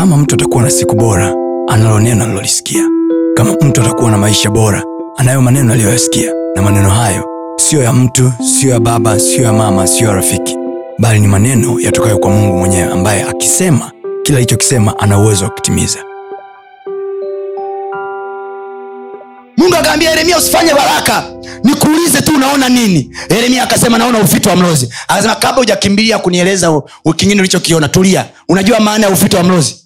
kama mtu atakuwa na siku bora analo neno alilolisikia kama mtu atakuwa na maisha bora anayo maneno aliyoyasikia. Na maneno hayo siyo ya mtu siyo ya baba siyo ya mama siyo ya rafiki. Bali ni maneno yatokayo kwa mungu mwenyewe ambaye akisema kila alichokisema ana uwezo wa kutimiza. Mungu akaambia yeremia usifanye baraka. Nikuulize tu unaona nini. Yeremia akasema naona ufito wa mlozi. Akasema kabla hujakimbilia kunieleza kingine ulichokiona tulia. Unajua maana ya ufito wa mlozi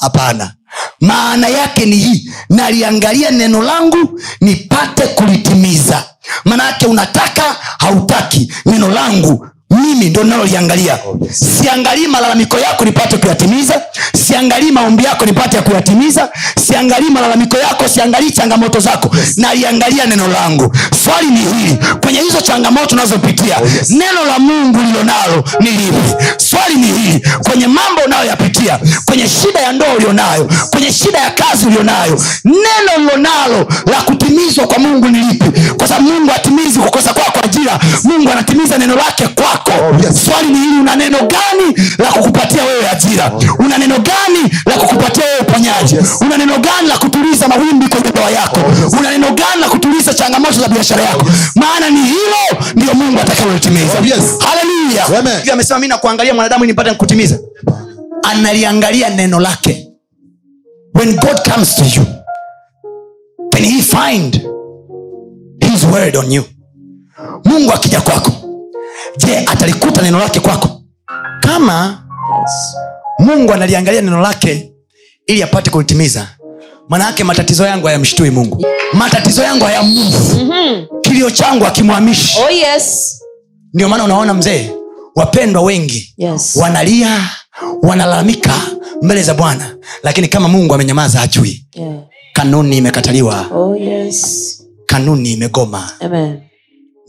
hapana. Maana yake ni hii naliangalia neno langu nipate kulitimiza. Maana yake unataka hautaki. Neno langu mimi ndo ninaloliangalia. Siangalii malalamiko yako nipate kuyatimiza siangalii maombi yako nipate kuyatimiza. Siangalii malalamiko yako siangalii changamoto zako. Naliangalia neno langu. Swali ni hili. Kwenye hizo changamoto unazopitia neno la mungu lilonalo ni lipi? Swali ni hili. Kwenye mambo unayoyapitia kwenye shida ya ndoa ulionayo kwenye shida ya kazi ulionayo neno lilonalo la kutimizwa kwa mungu ni lipi? Kwa sababu mungu atimizi kukosa kwako ajira mungu anatimiza neno lake kwako. Swali ni hili una neno gani la kukupatia wewe ajira? Una neno gani la kukupatia wewe uponyaji? Una neno gani la kutuliza mawimbi kwenye ndoa yako? Una neno gani la kutuliza changamoto za biashara yako? Maana ni hilo ndio mungu atakalolitimiza Yes. haleluya amesema mi nakuangalia mwanadamu nipate kutimiza. Analiangalia neno lake. When god comes to you can he find his word on you mungu akija kwako je atalikuta neno lake kwako kama mungu analiangalia neno lake ili apate kulitimiza manaake matatizo yangu hayamshtui mungu matatizo yangu hayamuvu kilio changu akimwamishi Oh yes. ndio maana unaona mzee wapendwa wengi Yes. wanalia wanalalamika mbele za bwana lakini kama mungu amenyamaza hajui Yeah. kanuni imekataliwa Oh yes. kanuni imegoma Amen.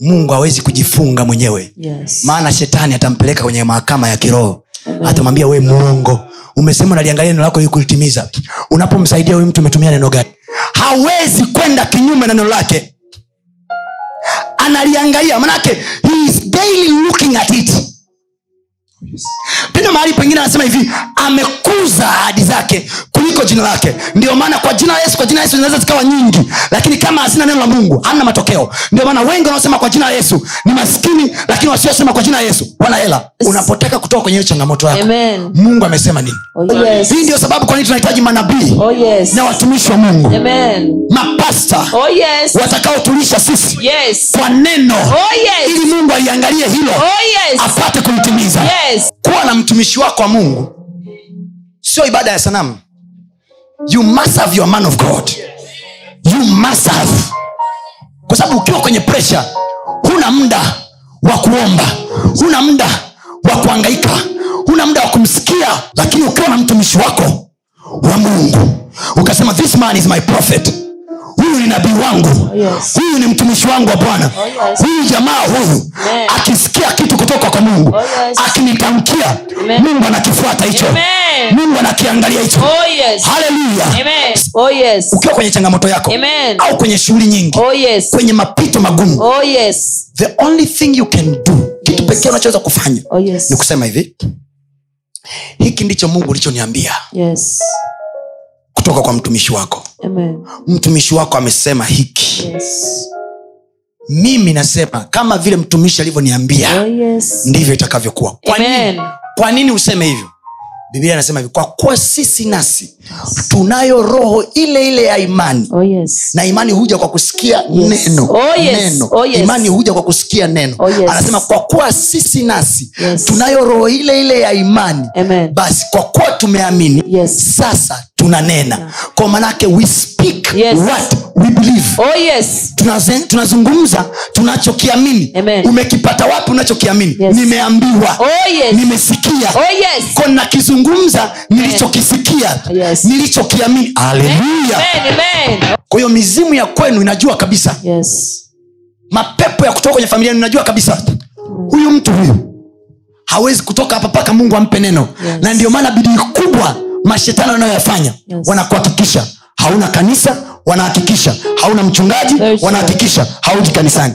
Mungu hawezi kujifunga mwenyewe. Yes. maana shetani atampeleka kwenye mahakama ya kiroho. Atamwambia we muongo umesema unaliangalia neno lako ili kulitimiza. Unapomsaidia huyu mtu umetumia neno gani? Hawezi kwenda kinyume na neno lake. Analiangalia manake he is daily looking at it. Tena mahali pengine anasema hivi amekuza ahadi zake kuliko jina lake ndio maana kwa jina la yesu kwa jina la yesu zinaweza zikawa nyingi lakini kama hazina neno la mungu hamna matokeo ndio maana wengi wanaosema kwa jina la yesu ni maskini lakini wasiosema kwa jina la yesu wana hela unapotaka kutoka kwenye hiyo changamoto yako Amen. mungu amesema nini Oh yes. hii ndio sababu kwa nini tunahitaji manabii Oh yes. na watumishi wa mungu Amen. mapasta Oh yes. watakaotulisha sisi Yes. kwa neno Oh yes. ili mungu aliangalie hilo Oh yes. apate kulitimiza Yes. kuwa na mtumishi wako wa mungu sio ibada ya sanamu you must have your man of god. You must have. Kwa sababu ukiwa kwenye presha huna muda wa kuomba huna muda wa kuangaika huna muda wa kumsikia. Lakini ukiwa na mtumishi wako wa mungu ukasema this man is my prophet huyu ni nabii wangu yes. huyu ni mtumishi wangu wa bwana yes. huyu jamaa huyu yeah. akisikia kitu kutoka kwa mungu Oh, yes. akinitamkia mungu anakifuata hicho mungu anakiangalia hicho Oh yes. haleluya Oh yes. ukiwa kwenye changamoto yako Amen. au kwenye shughuli nyingi Oh yes. kwenye mapito magumu Oh yes. the only thing you can do kitu Yes. pekee unachoweza kufanya Oh yes. ni kusema hivi hiki ndicho mungu ulichoniambia Yes. kutoka kwa mtumishi wako Amen. mtumishi wako amesema hiki Yes. mimi nasema kama vile mtumishi alivyoniambia Oh yes. ndivyo itakavyokuwa kwa nini, kwa nini useme hivyo biblia anasema hivi kwa kuwa sisi nasi tunayo roho ile ile ya imani Oh yes. na imani huja kwa kusikia Yes. neno Oh, yes. neno Oh, yes. imani huja kwa kusikia neno Oh, yes. anasema kwa kuwa sisi nasi Yes. tunayo roho ile ile ya imani Amen. basi kwa kuwa tumeamini Yes. sasa tunanena kwa manake we speak Yes. what we believe Oh yes. Tunazungumza tunachokiamini umekipata wapi unachokiamini Yes. nimeambiwa Oh yes. nimesikia Oh yes. ko nakizungumza nilichokisikia Yes. nilichokiamini haleluya Amen. Amen. kwa hiyo mizimu ya kwenu inajua kabisa Yes. mapepo ya kutoka kwenye familia inajua kabisa huyu mtu huyu hawezi kutoka hapa mpaka mungu ampe neno Yes. na ndio maana bidii kubwa mashetani wanayoyafanya Yes. wanakuhakikisha hauna kanisa wanahakikisha hauna mchungaji wanahakikisha hauji kanisani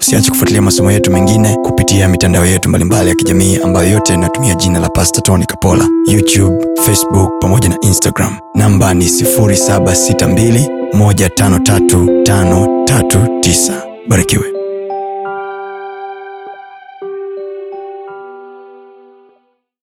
Usiache kufuatilia masomo yetu mengine kupitia mitandao yetu mbalimbali ya kijamii ambayo yote inatumia jina la pasta Tony Kapola, YouTube, Facebook pamoja na Instagram. Namba ni 762153539 Barikiwe.